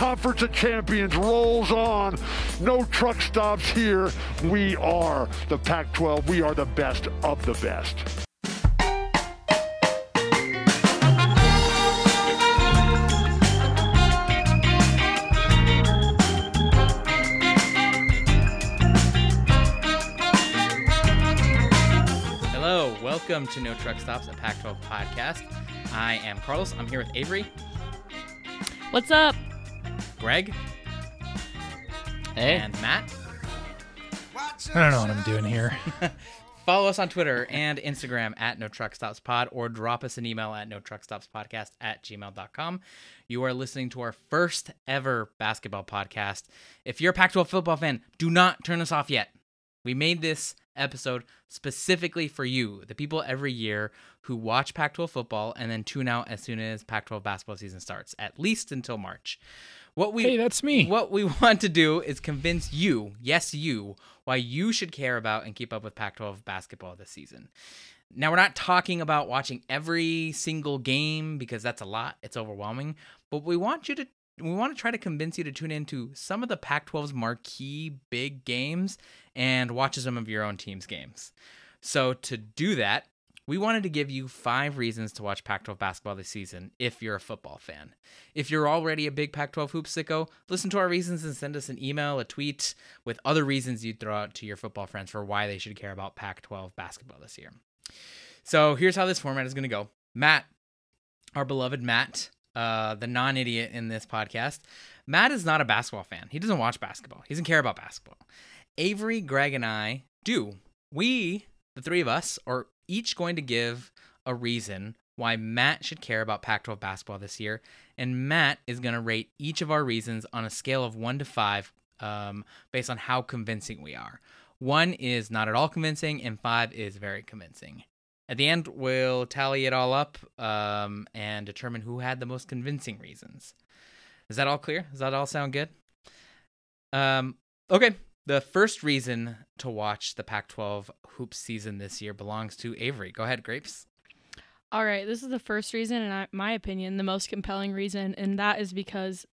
Conference of Champions rolls on. No truck stops here. We are the Pac 12. We are the best of the best. Hello, welcome to No Truck Stops, a Pac 12 podcast. I am Carlos. I'm here with Avery, What's up? Greg, Hey. and Matt. I don't know what I'm doing here. Follow us on Twitter and Instagram at No Truck Stops Pod or drop us an email at No Truck Stops Podcast at gmail.com. You are listening to our first ever basketball podcast. If you're a Pac 12 football fan, do not turn us off yet. We made this episode specifically for you, the people every year who watch Pac 12 football and then tune out as soon as Pac 12 basketball season starts, at least until March. What we Hey, that's me. What we want to do is convince you, yes, you, why you should care about and keep up with Pac 12 basketball this season. Now, we're not talking about watching every single game because that's a lot, it's overwhelming, but we want you to. We want to try to convince you to tune into some of the Pac 12's marquee big games and watch some of your own team's games. So, to do that, we wanted to give you five reasons to watch Pac 12 basketball this season if you're a football fan. If you're already a big Pac 12 hoops sicko, listen to our reasons and send us an email, a tweet with other reasons you'd throw out to your football friends for why they should care about Pac 12 basketball this year. So here's how this format is going to go Matt, our beloved Matt, uh, the non idiot in this podcast, Matt is not a basketball fan. He doesn't watch basketball, he doesn't care about basketball. Avery, Greg, and I do. We, the three of us, are each going to give a reason why Matt should care about Pac 12 basketball this year. And Matt is going to rate each of our reasons on a scale of one to five um, based on how convincing we are. One is not at all convincing, and five is very convincing. At the end, we'll tally it all up um, and determine who had the most convincing reasons. Is that all clear? Does that all sound good? Um, okay. The first reason to watch the Pac 12 hoops season this year belongs to Avery. Go ahead, Grapes. All right, this is the first reason, and my opinion, the most compelling reason, and that is because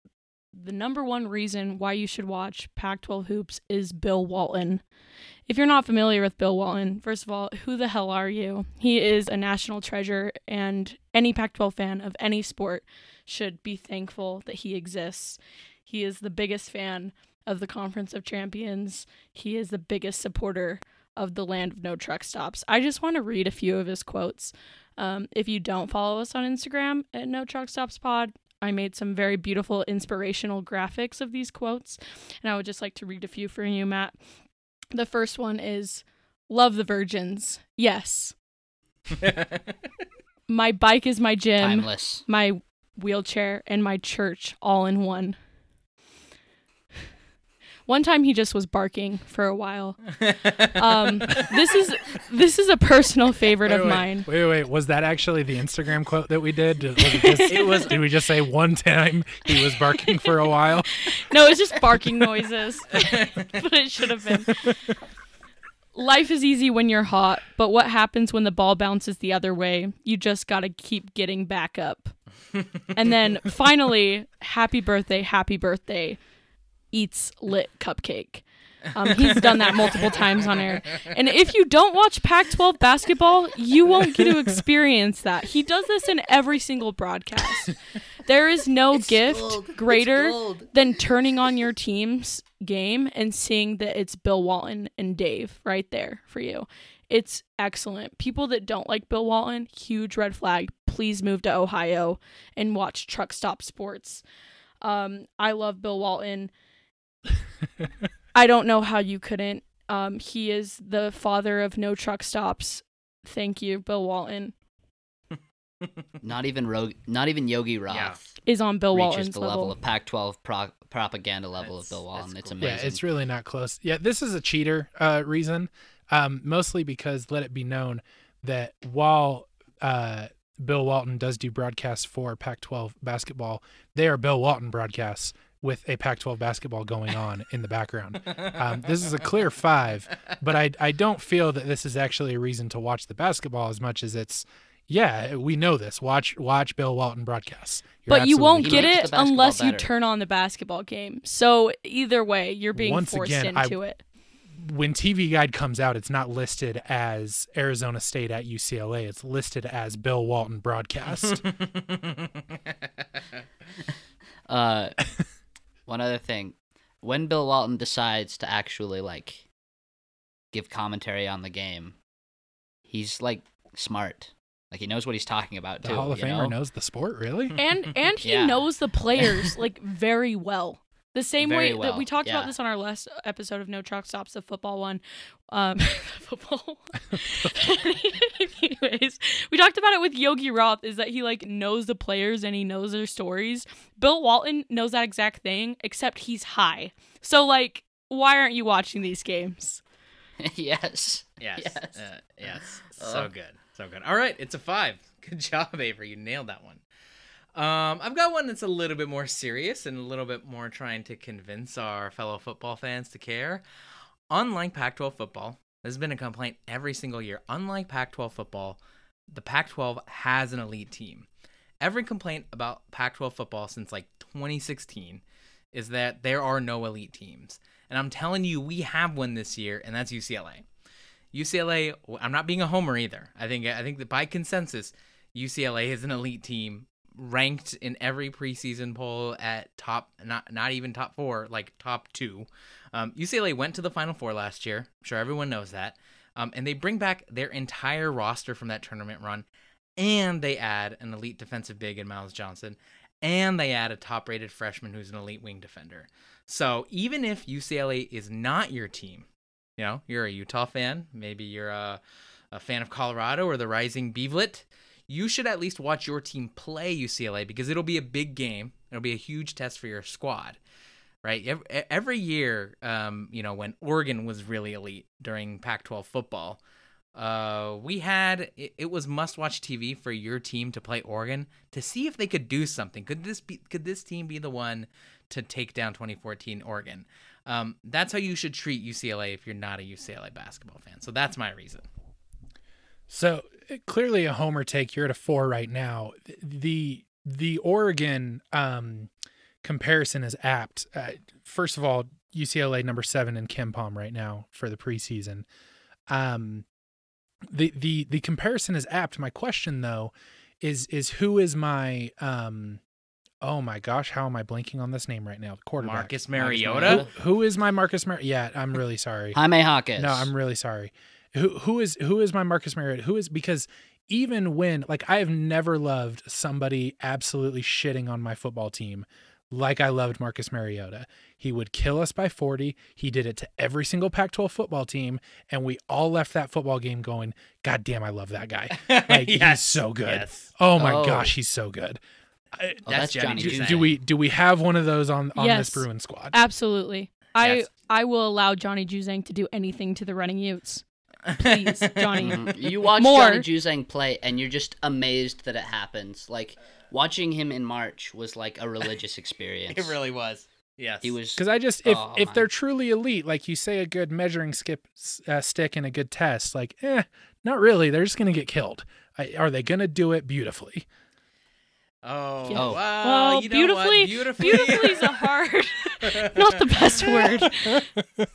the number one reason why you should watch Pac 12 hoops is Bill Walton. If you're not familiar with Bill Walton, first of all, who the hell are you? He is a national treasure, and any Pac 12 fan of any sport should be thankful that he exists. He is the biggest fan of the Conference of Champions, he is the biggest supporter of the land of no truck stops. I just want to read a few of his quotes. Um, if you don't follow us on Instagram at No Truck Stops Pod, I made some very beautiful inspirational graphics of these quotes, and I would just like to read a few for you, Matt. The first one is Love the virgins. Yes. My bike is my gym, Timeless. my wheelchair, and my church all in one. One time he just was barking for a while. Um, this is this is a personal favorite Wait, of wait, mine. Wait, wait. Was that actually the Instagram quote that we did? Was it, just, It was- Did we just say one time he was barking for a while? No, it's just barking noises. but it should have been. Life is easy when you're hot, but what happens when the ball bounces the other way? You just got to keep getting back up. and then finally, happy birthday, happy birthday, eats lit cupcake. Um, he's done that multiple times on air. And if you don't watch Pac 12 basketball, you won't get to experience that. He does this in every single broadcast. There is no gift greater than turning on your team's game and seeing that it's Bill Walton and Dave right there for you. It's excellent. People that don't like Bill Walton, huge red flag. Please move to Ohio and watch Truck Stop Sports. Um, I love Bill Walton. I don't know how you couldn't. Um, he is the father of no truck stops. Thank you, Bill Walton. Not even Ro- not even Yogi Roth Is on Bill reaches Walton's the level of Pac-12 pro- propaganda level of Bill Walton. that's It's cool. amazing. Yeah, it's really not close. Yeah, this is a cheater uh, reason, um, mostly because let it be known that while uh, Bill Walton does do broadcasts for Pac-12 basketball, they are Bill Walton broadcasts with a Pac-12 basketball going on in the background. Um, this is a clear five, but I I don't feel that this is actually a reason to watch the basketball as much as it's Yeah, we know this. Watch watch Bill Walton broadcasts. You're But you won't get makes the it basketball unless you better. turn on the basketball game. So either way, you're being Once forced again, I- into it. when TV Guide comes out, it's not listed as Arizona State at UCLA. It's listed as Bill Walton broadcast. Uh, one other thing, when Bill Walton decides to actually like give commentary on the game, he's like smart. Like he knows what he's talking about the too. Hall of you Famer know? knows the sport, really? And and he Yeah. knows the players like very well. The same Very way that we well, talked about this on our last episode of No Truck Stops, the football one. Um, football. Anyways, we talked about it with Yogi Roth. Is that he like knows the players and he knows their stories. Bill Walton knows that exact thing, except he's high. So like, why aren't you watching these games? yes. Yes. Yes. Uh, yes. So Uh. good. So good. All right. It's a five. Good job, Avery. You nailed that one. Um, I've got one that's a little bit more serious and a little bit more trying to convince our fellow football fans to care. Unlike Pac 12 football, there's been a complaint every single year. Unlike Pac 12 football, the Pac 12 has an elite team. Every complaint about Pac 12 football since like 2016 is that there are no elite teams. And I'm telling you, we have one this year, and that's UCLA. UCLA, I'm not being a homer either. I think I think that by consensus, UCLA is an elite team ranked in every preseason poll at top not not even top 4, like top 2. Um, UCLA went to the final 4 last year. I'm sure everyone knows that. Um, and they bring back their entire roster from that tournament run and they add an elite defensive big in Myles Johnson and they add a top-rated freshman who's an elite wing defender. So, even if UCLA is not your team, you know, you're a Utah fan, maybe you're a, a fan of Colorado or the Rising Beavlet, you should at least watch your team play UCLA because it'll be a big game. It'll be a huge test for your squad, right? Every, year, um, you know, when Oregon was really elite during Pac-12 football, uh, we had it, was must-watch TV for your team to play Oregon to see if they could do something. Could this be? Could this team be the one to take down 2014 Oregon? Um, that's how you should treat UCLA if you're not a UCLA basketball fan. So that's my reason. So clearly a homer take. You're at a four right now. The the Oregon um, comparison is apt. Uh, first of all, UCLA number seven in KenPom right now for the preseason. Um, the the the comparison is apt. My question though is is who is my um oh my gosh how am I blanking on this name right now? The quarterback Marcus Marcus Mariota. Mariota. Who is my Marcus Mar? Yeah, I'm really sorry. Jaime Hawkins. No, I'm really sorry. Who who is who is my Marcus Mariota? Who is because even when like I have never loved somebody absolutely shitting on my football team like I loved Marcus Mariota. He would kill us by 40. He did it to every single Pac-12 football team and we all left that football game going, god damn I love that guy. Like he's so good. yes. Oh my Oh. gosh, he's so good. I- Oh, That's that's, Johnny Johnny. Do, do we do we have one of those on on Yes. this Bruin squad? Absolutely. I Yes. I will allow Johnny Juzang to do anything to the running Utes. Please, Johnny. Mhm. You watch More. Johnny Juzang play, and you're just amazed that it happens. Like watching him in March was like a religious experience. It really was. Yes. He was. Because I just if Oh, if my. they're truly elite, like you say, a good measuring skip uh, stick and a good test, like eh, not really. They're just gonna get killed. I, are they gonna do it beautifully? Oh, Yeah. Oh. well, Well, you know what? beautifully, beautifully, beautifully is a hard, not the best word.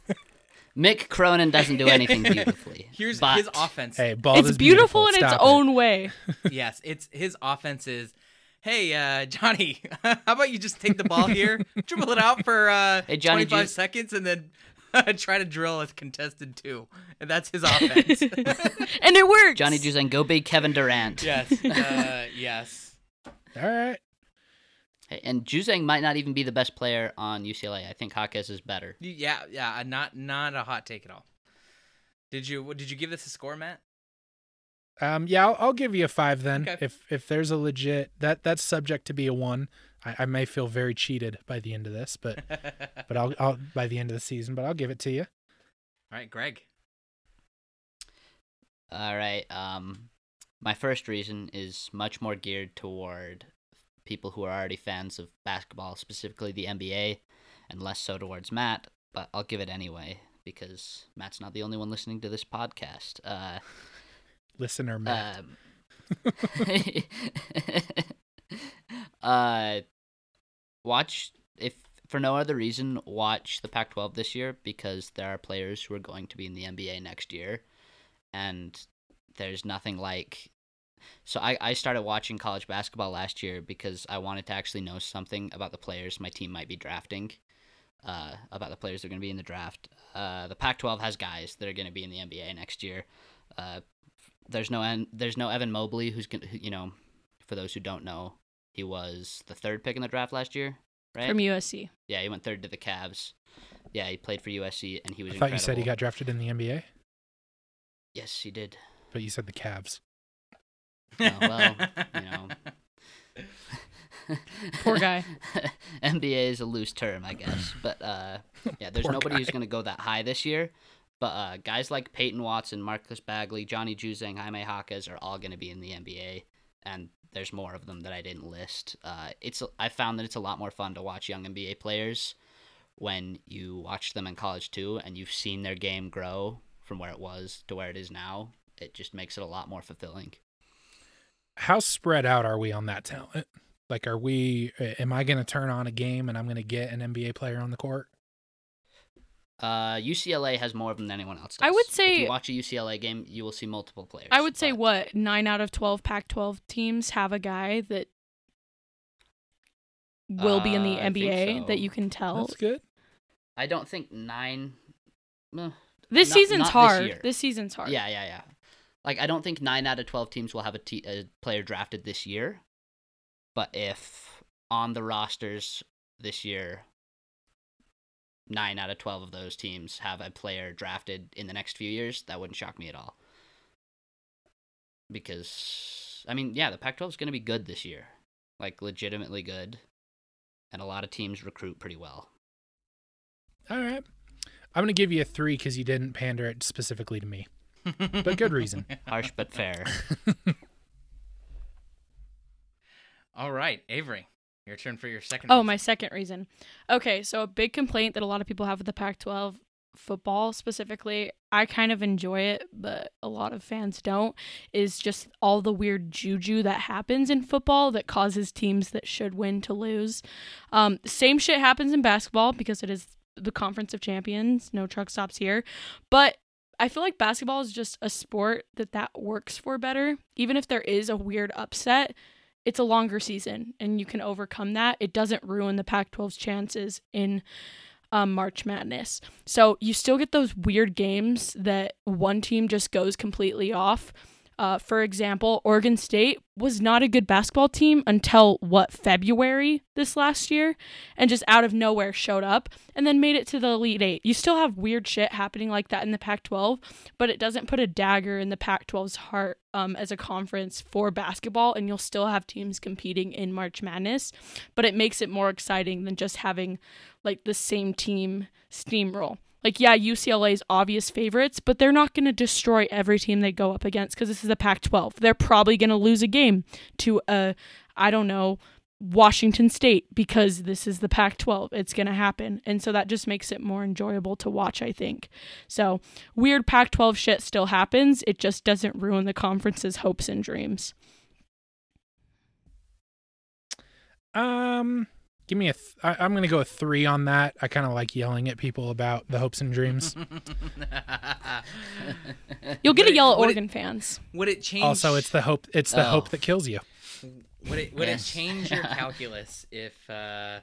Mick Cronin doesn't do anything beautifully. Here's but his offense. Hey, ball it's is beautiful, in its it. own way. yes, it's his offense is. Hey, uh, Johnny, how about you just take the ball here, dribble it out for uh, Hey, Johnny 25 Ju- seconds, and then try to drill a contested two, and that's his offense. and it works. Johnny Juzang, go big Kevin Durant. yes, uh, yes. All right. Hey, And Juzang might not even be the best player on UCLA. I think Jaquez is better. Yeah, yeah, not not a hot take at all. Did you did you give this a score, Matt? Um, yeah, I'll, I'll give you a five then. Okay. If if there's a legit that that's subject to be a one. I, I may feel very cheated by the end of this, but but I'll I'll by the end of the season, but I'll give it to you. All right, Greg. All right. Um, my first reason is much more geared toward people who are already fans of basketball, specifically the NBA, and less so towards Matt. But I'll give it anyway because Matt's not the only one listening to this podcast. Uh, Listener Matt. um, uh, watch if for no other reason, watch the Pac-12 this year because there are players who are going to be in the NBA next year, and there's nothing like. So I, I started watching college basketball last year because I wanted to actually know something about the players my team might be drafting, uh, about the players that are going to be in the draft. Uh, the Pac-12 has guys that are going to be in the NBA next year. Uh, there's no en- there's no Evan Mobley who's going to you know, for those who don't know, he was the third pick in the draft last year, right? From USC. Yeah, he went third to the Cavs. Yeah, he played for USC and he was I thought you said he got drafted in the NBA, Yes, he did. but you said the Cavs. Oh, well, you know. Poor guy. NBA is a loose term, I guess. But uh, yeah, there's Poor nobody who's going to go that high this year. But uh, guys like Peyton Watson, Marcus Bagley, Johnny Juzang, Jaime Jaquez are all going to be in the NBA, and there's more of them that I didn't list. Uh, it's I found that it's a lot more fun to watch young NBA players when you watch them in college too, and you've seen their game grow from where it was to where it is now. It just makes it a lot more fulfilling. How spread out are we on that talent? Like, are we? Am I going to turn on a game and I'm going to get an NBA player on the court? Uh, UCLA has more of them than anyone else. Does. I would say if you watch a UCLA game, you will see multiple players. I would say but- what nine out of twelve Pac-12 teams have a guy that will be in the Uh, I think NBA so. that you can tell. That's good. I don't think nine. eh, This Not- season's not hard. year. This, season's hard. Yeah, yeah, yeah. Like I don't think nine out of twelve teams will have a, te- a player drafted this year. But if on the rosters this year, nine out of twelve of those teams have a player drafted in the next few years, that wouldn't shock me at all. Because I mean, yeah, the Pac-12 is going to be good this year, like legitimately good, and a lot of teams recruit pretty well. All right. I'm going to give you a three because you didn't pander it specifically to me, but good reason. Harsh but fair. All right, Avery, your turn for your second. Oh, reason. my second reason. Okay, so a big complaint that a lot of people have with the Pac 12 football specifically, I kind of enjoy it, but a lot of fans don't, is just all the weird juju that happens in football that causes teams that should win to lose. Um, same shit happens in basketball because it is the Conference of Champions, no truck stops here. But I feel like basketball is just a sport that that works for better. Even if there is a weird upset, it's a longer season and you can overcome that. It doesn't ruin the Pac 12's chances in um, March Madness. So you still get those weird games that one team just goes completely off. Uh, for example, Oregon State was not a good basketball team until what February this last year, and just out of nowhere showed up and then made it to the Elite Eight. You still have weird shit happening like that in the Pac 12, but it doesn't put a dagger in the Pac 12's heart um, as a conference for basketball, and you'll still have teams competing in March Madness, but it makes it more exciting than just having like the same team steamroll. Like, yeah, UCLA's obvious favorites, but they're not going to destroy every team they go up against because this is the Pac 12. They're probably going to lose a game to, uh, I don't know, Washington State because this is the Pac 12. It's going to happen. And so that just makes it more enjoyable to watch, I think. So, weird Pac 12 shit still happens. It just doesn't ruin the conference's hopes and dreams. Um, give me a. Th- I, I'm going to go a three on that. I kind of like yelling at people about the hopes and dreams. You'll get Would to it- yell at would it- Oregon fans. Would it change? also, it's the hope. It's the Oh. hope that kills you. Would it would Yes. it change your calculus if uh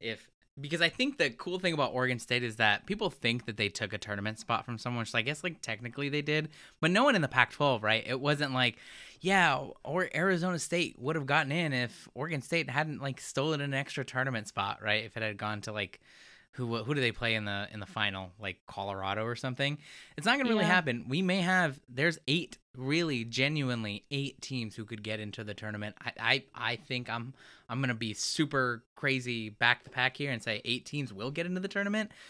if because I think the cool thing about Oregon State is that people think that they took a tournament spot from someone, which I guess like technically they did, but no one in the Pac-12, right? It wasn't like, yeah, or Arizona State would have gotten in if Oregon State hadn't like stolen an extra tournament spot, right? If it had gone to like who who do they play in the in the final like Colorado or something? It's not gonna really Yeah. happen. We may have there's eight really genuinely eight teams who could get into the tournament. I I, I think I'm I'm gonna be super crazy back the pack here and say eight teams will get into the tournament.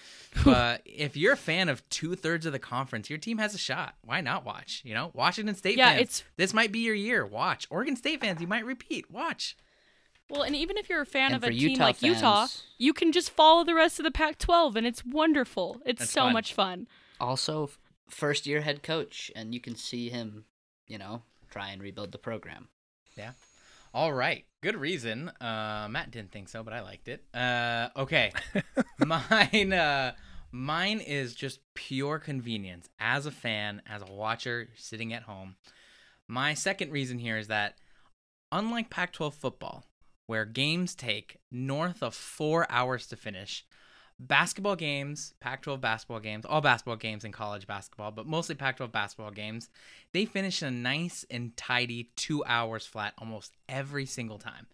But if you're a fan of two thirds of the conference, your team has a shot. Why not watch? You know, Washington State Yeah, fans. it's- this might be your year. Watch. Oregon State fans, you might repeat. Watch. Well, and even if you're a fan And of a for team Utah like Utah, you can just follow the rest of the Pac 12, and it's wonderful. It's so fun. much fun. also, first year head coach, and you can see him, you know, try and rebuild the program. Yeah. All right, good reason. Uh, Matt didn't think so, but I liked it. Uh, okay, mine. Uh, mine is just pure convenience. As a fan, as a watcher, sitting at home. My second reason here is that, unlike Pac-12 football, where games take north of four hours to finish, basketball games, Pac-12 basketball games, all basketball games in college basketball, but mostly Pac-12 basketball games, they finish in a nice and tidy two hours flat almost every single time.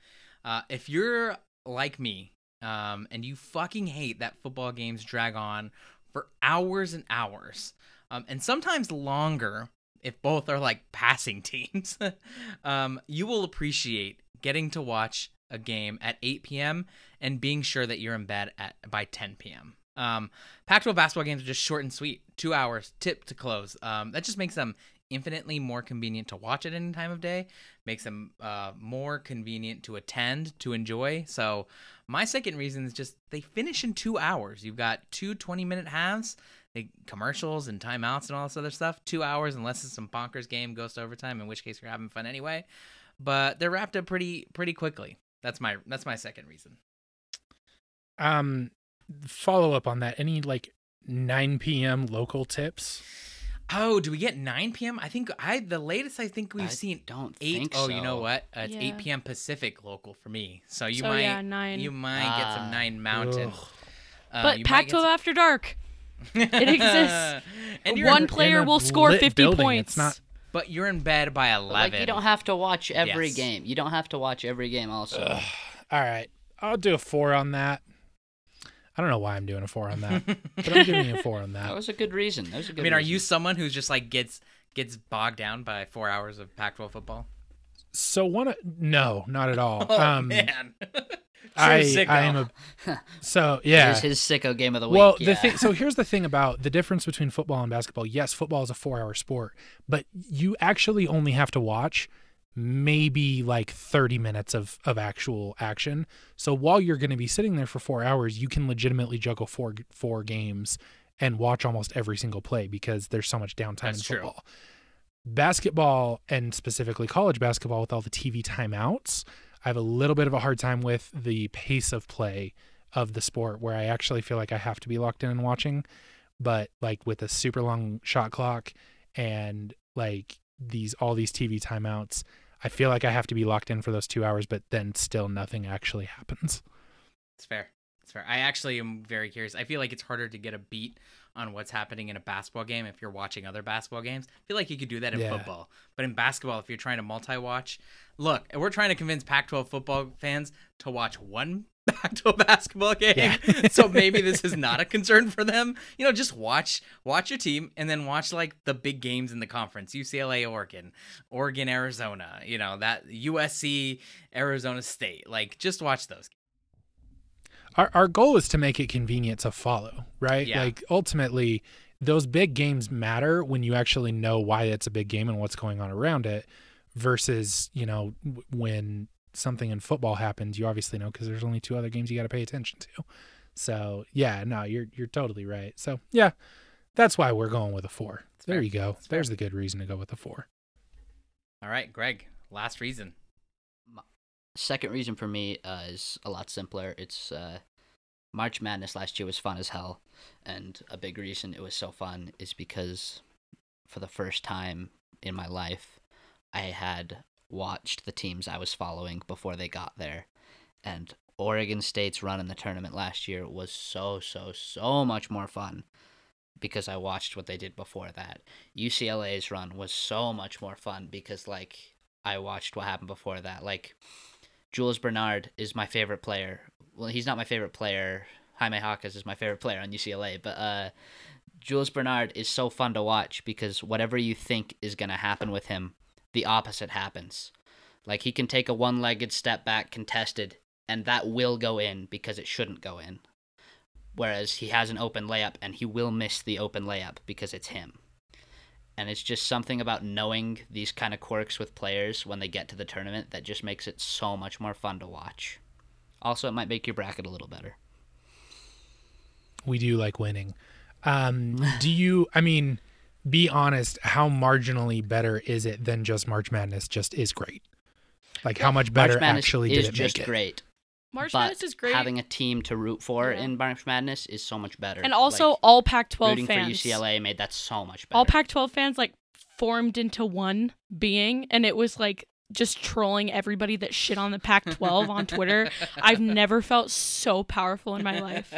Uh, if you're like me um, and you fucking hate that football games drag on for hours and hours, um, and sometimes longer if both are like passing teams, um, you will appreciate getting to watch a game at 8 p.m. and being sure that you're in bed at by 10 p.m. Um, Pac-12 basketball games are just short and sweet, two hours, tip to close. Um, that just makes them infinitely more convenient to watch at any time of day. Makes them uh, more convenient to attend, to enjoy. So my second reason is just they finish in two hours. You've got two 20-minute halves, they, commercials and timeouts and all this other stuff. Two hours, unless it's some bonkers game goes to overtime, in which case you're having fun anyway. But they're wrapped up pretty pretty quickly. That's my that's my second reason. Um, follow up on that. Any like 9 p.m. local tips? Oh, do we get 9 p.m.? I think I the latest I think we've I seen don't eight. think Oh, you know what? Uh, it's Yeah. 8 p.m. Pacific local for me. So you So, might yeah, 9. you might get some Ah. nine mountain. Uh, but you Pac-12 After Dark. it exists. and One player will score 50 building, points. It's not. But you're in bed by But, 11. like you don't have to watch every Yes. game. You don't have to watch every game. Also, All right, I'll do a four on that. I don't know why I'm doing a four on that, but I'm giving you a four on that that. was a good reason. That was a good. I mean, are you someone who's just like gets gets bogged down by 4 hours of Pac-12 football? So one, no, not at all. Oh um, man. I True. I am a so yeah. Here's his sicko game of the week. Well, yeah. the thing. So here's the thing about the difference between football and basketball. Yes, football is a four-hour sport, but you actually only have to watch maybe like 30 minutes of of actual action. So while you're going to be sitting there for four hours, you can legitimately juggle four four games and watch almost every single play because there's so much downtime That's in true. football. Basketball and specifically college basketball with all the TV timeouts, I have a little bit of a hard time with the pace of play of the sport where I actually feel like I have to be locked in and watching. But like with a super long shot clock and like these all these TV timeouts, I feel like I have to be locked in for those two hours, but then still nothing actually happens. It's fair. It's fair. I actually am very curious. I feel like it's harder to get a beat on what's happening in a basketball game if you're watching other basketball games. I feel like you could do that in Yeah. football. But in basketball, if you're trying to multi watch, look, we're trying to convince Pac 12 football fans to watch one Pac 12 basketball game. Yeah. so maybe this is not a concern for them. You know, just watch watch your team and then watch like the big games in the conference UCLA, Oregon, Oregon, Arizona, you know, that USC, Arizona State. Like, just watch those. Our our goal is to make it convenient to follow, right? Yeah. Like ultimately, those big games matter when you actually know why it's a big game and what's going on around it, versus you know w- when something in football happens, you obviously know because there's only two other games you got to pay attention to. So yeah, no, you're you're totally right. So yeah, that's why we're going with a four. there fair. you go. That's fair. There's the good reason to go with a four. All right, Greg, last reason. Second reason for me uh, is a lot simpler. It's uh, March Madness last year was fun as hell, and a big reason it was so fun is because for the first time in my life, I had watched the teams I was following before they got there, and Oregon State's run in the tournament last year was so so so much more fun because I watched what they did before that. UCLA's run was so much more fun because like I watched what happened before that. Like Jules Bernard is my favorite player. Well, he's not my favorite player. Jaime Jaquez is my favorite player on UCLA, but uh, Jules Bernard is so fun to watch because whatever you think is going to happen with him, the opposite happens. Like he can take a one-legged step back contested, and that will go in because it shouldn't go in. Whereas he has an open layup, and he will miss the open layup because it's him and it's just something about knowing these kind of quirks with players when they get to the tournament that just makes it so much more fun to watch. Also, it might make your bracket a little better. we do like winning. Um, do you? I mean, be honest, how marginally better is it than just March Madness? Just is great. Like how much better actually did it just make it? great. March but Madness is great. having a team to root for Yeah. in March Madness is so much better. and also Like, all Pac-12 rooting fans. for UCLA made that so much better. all Pac-12 fans like formed into one being, and it was like just trolling everybody that shit on the Pac-12 on Twitter. I've never felt so powerful in my life.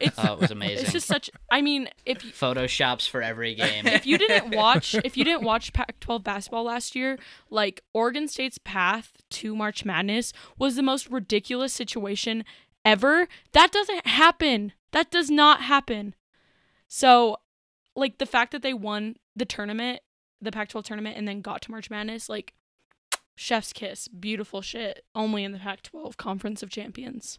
It's oh, it was amazing. it's just such. I mean, if you, Photoshops for every game. if you didn't watch if you didn't watch Pac-12 basketball last year, like Oregon State's path to March Madness was the most ridiculous situation ever. That doesn't happen. That does not happen. So, like the fact that they won the tournament, the Pac-12 tournament and then got to March Madness, like chef's kiss, beautiful shit. Only in the Pac-12 Conference of Champions.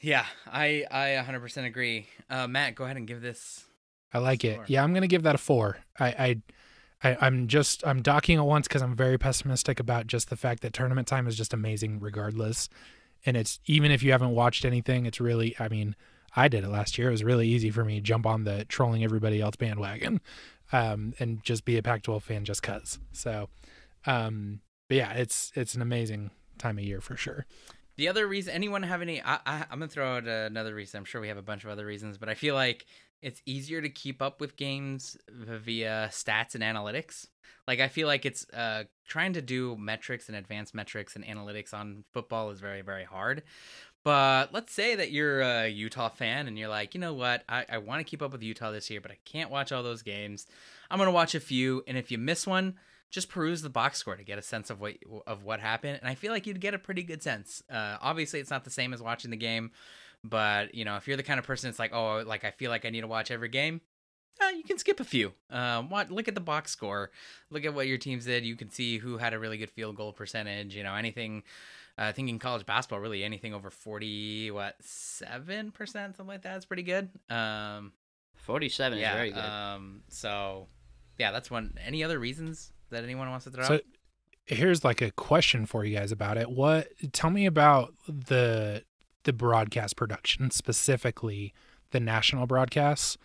Yeah, I I 100% agree. Uh, Matt, go ahead and give this. I like it. Yeah, I'm gonna give that a four. I, I, I I'm just I'm docking it once because I'm very pessimistic about just the fact that tournament time is just amazing regardless, and it's even if you haven't watched anything, it's really I mean I did it last year. It was really easy for me to jump on the trolling everybody else bandwagon, um, and just be a Pac-12 fan just cause. So, um, but yeah, it's it's an amazing time of year for sure. The other reason, anyone have any? I, I, I'm gonna throw out another reason. I'm sure we have a bunch of other reasons, but I feel like it's easier to keep up with games via stats and analytics. Like I feel like it's uh, trying to do metrics and advanced metrics and analytics on football is very very hard. But let's say that you're a Utah fan and you're like, you know what, I, I want to keep up with Utah this year, but I can't watch all those games. I'm gonna watch a few, and if you miss one, just peruse the box score to get a sense of what of what happened, and I feel like you'd get a pretty good sense. Uh, obviously, it's not the same as watching the game, but you know, if you're the kind of person that's like, oh, like I feel like I need to watch every game, uh, you can skip a few. Um, what look at the box score, look at what your teams did. You can see who had a really good field goal percentage. You know, anything. Uh, I think in college basketball, really anything over forty, what seven percent, something like that, is pretty good. Um, 47 yeah. is very good. Um, so yeah, that's one. Any other reasons that anyone wants to throw So out? here's like a question for you guys about it. What tell me about the the broadcast production, specifically the national broadcasts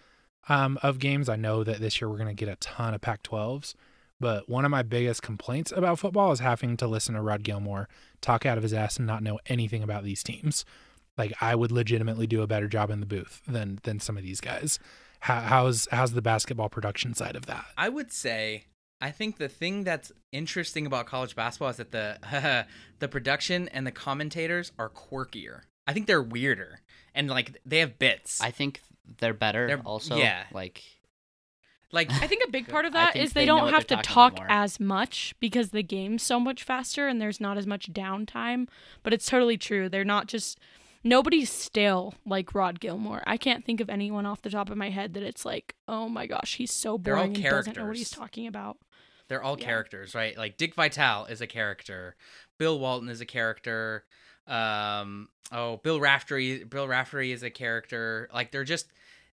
um, of games. I know that this year we're going to get a ton of Pac-12s, but one of my biggest complaints about football is having to listen to Rod Gilmore talk out of his ass and not know anything about these teams. Like I would legitimately do a better job in the booth than than some of these guys. How, how's how's the basketball production side of that? I would say I think the thing that's interesting about college basketball is that the the production and the commentators are quirkier. I think they're weirder and like they have bits. I think they're better They're- also. yeah. Like, like I think a big part of I that think is they, they don't have to talk more. as much because the game's so much faster and there's not as much downtime. But it's totally true. They're not just nobody's stale like Rod Gilmore. I can't think of anyone off the top of my head that it's like, oh my gosh, he's so They're all boring and doesn't know what he's talking about. they're all Yeah. characters, right? Like Dick Vitale is a character. Bill Walton is a character. Um oh, Bill Raftery Bill Raftery is a character. Like they're just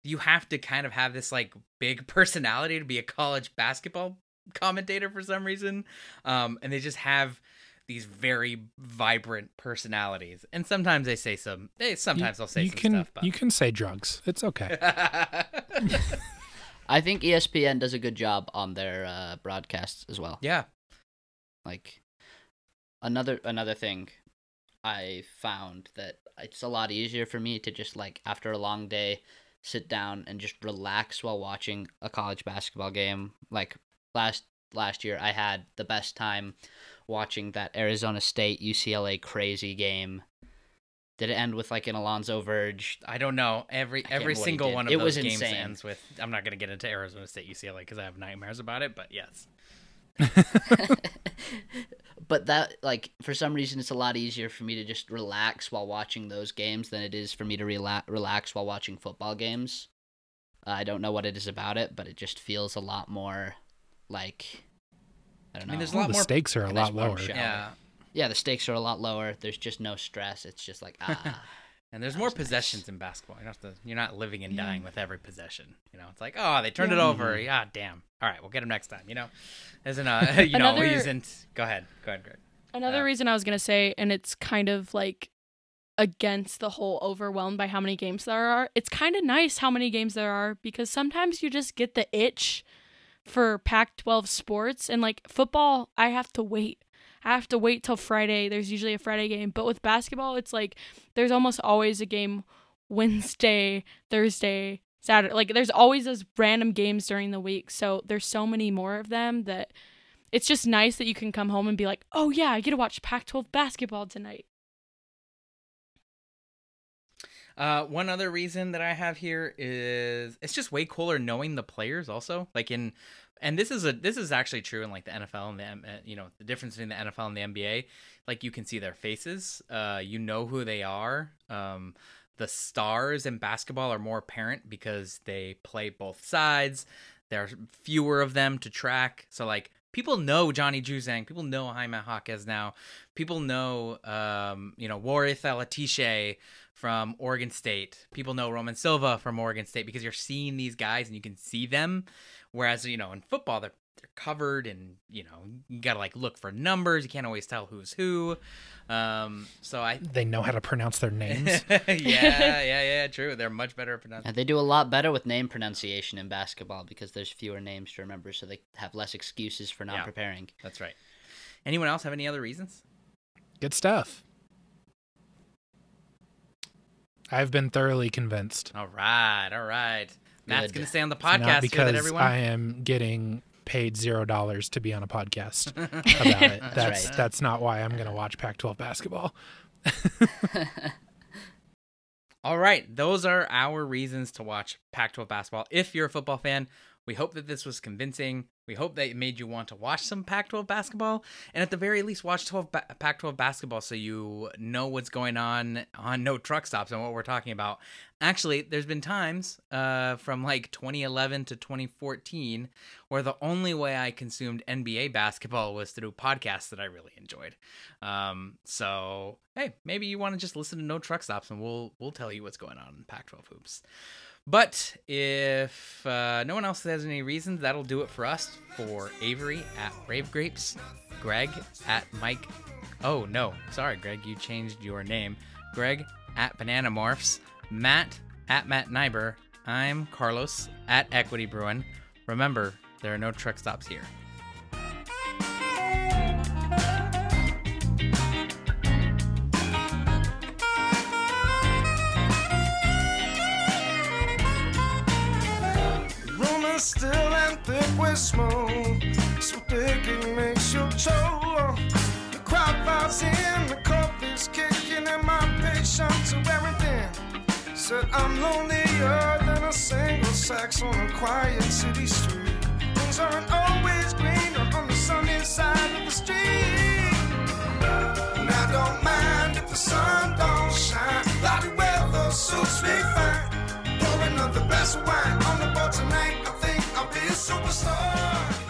you have to kind of have this like big personality to be a college basketball commentator for some reason. Um and they just have these very vibrant personalities. And sometimes they say some they sometimes they'll say you some can stuff, but you can say drugs. It's okay. I think ESPN does a good job on their uh, broadcasts as well. yeah. Like, another another thing, I found that it's a lot easier for me to just like after a long day, sit down and just relax while watching a college basketball game. Like last last year, I had the best time watching that Arizona State UCLA crazy game. Did it end with like an Alonzo Verge I don't know. Every every remember what he single one of It those was games insane. ends with. I'm not gonna get into Arizona State UCLA because I have nightmares about it. But yes, but that like for some reason it's a lot easier for me to just relax while watching those games than it is for me to rela- relax while watching football games. Uh, I don't know what it is about it, but it just feels a lot more like I don't know. I mean, there's a Well, lot the more- stakes are a a lot lower. shower. yeah. yeah, the stakes are a lot lower. There's just no stress. It's just like ah. And there's more was nice. possessions in basketball. You don't have to, you're not living and Yeah. dying with every possession. You know, it's like, oh, they turned it Yeah. over. Yeah, damn. All right, we'll get him next time. You know, isn't a you know, Another- he isn't. Go ahead, go ahead, Greg. Another Uh, reason I was gonna say, and it's kind of like against the whole overwhelmed by how many games there are. It's kind of nice how many games there are because sometimes you just get the itch for Pac 12 sports and like football, I have to wait. I have to wait till Friday. There's usually a Friday game, but with basketball, it's like there's almost always a game Wednesday, Thursday, Saturday. Like there's always those random games during the week. So there's so many more of them that it's just nice that you can come home and be like, "Oh yeah, I get to watch Pac-12 basketball tonight." Uh, one other reason that I have here is it's just way cooler knowing the players also. Like in, and this is a this is actually true in like the NFL and the uh, you know the difference between the NFL and the NBA. Like you can see their faces, uh, you know who they are. Um, the stars in basketball are more apparent because they play both sides. There are fewer of them to track, so like people know Johnny Juzang, people know Jaime Jaquez now, people know um, you know Warith Alatishe from Oregon State. People know Roman Silva from Oregon State because you're seeing these guys and you can see them. Whereas, you know, in football, they're, they're covered and, you know, you got to like look for numbers. You can't always tell who's who. Um, so I. They know how to pronounce their names. yeah, yeah, yeah, true. They're much better at pronouncing. And they do a lot better with name pronunciation in basketball because there's fewer names to remember, so they have less excuses for not Yeah. preparing. That's right. Anyone else have any other reasons? Good stuff. I've been thoroughly convinced. All right, all right. Matt's going to stay on the It's not podcast because it, everyone. I am getting paid zero dollars to be on a podcast about it. That's right. that's not why I'm going to watch Pac-12 basketball. All right, those are our reasons to watch Pac 12 basketball. If you're a football fan, we hope that this was convincing. We hope that it made you want to watch some Pac 12 basketball. And at the very least, watch 12 ba- Pac 12 basketball so you know what's going on on No Truck Stops and what we're talking about. Actually, there's been times uh, from like 2011 to 2014 where the only way I consumed NBA basketball was through podcasts that I really enjoyed. Um, so hey, maybe you want to just listen to No Truck Stops, and we'll we'll tell you what's going on in Pac-12 hoops. But if uh, no one else has any reasons, that'll do it for us. For Avery at Rave Grapes, Greg at Mike. Oh no, sorry, Greg, you changed your name. Greg at Banana Morphs, Matt at Matt Nyber. I'm Carlos at Equity Bruin. Remember, there are no truck stops here. Smoke. So thick it makes you choke. The crowd files in, the coffee's kicking, and my patience are wearing thin. Said I'm lonelier than a single sax on a quiet city street. Things aren't always greener on the sunny side of the street. And I don't mind if the sun don't shine. Cloudy weather suits me fine. Pouring up the best wine on the boat tonight. I'll be a superstar.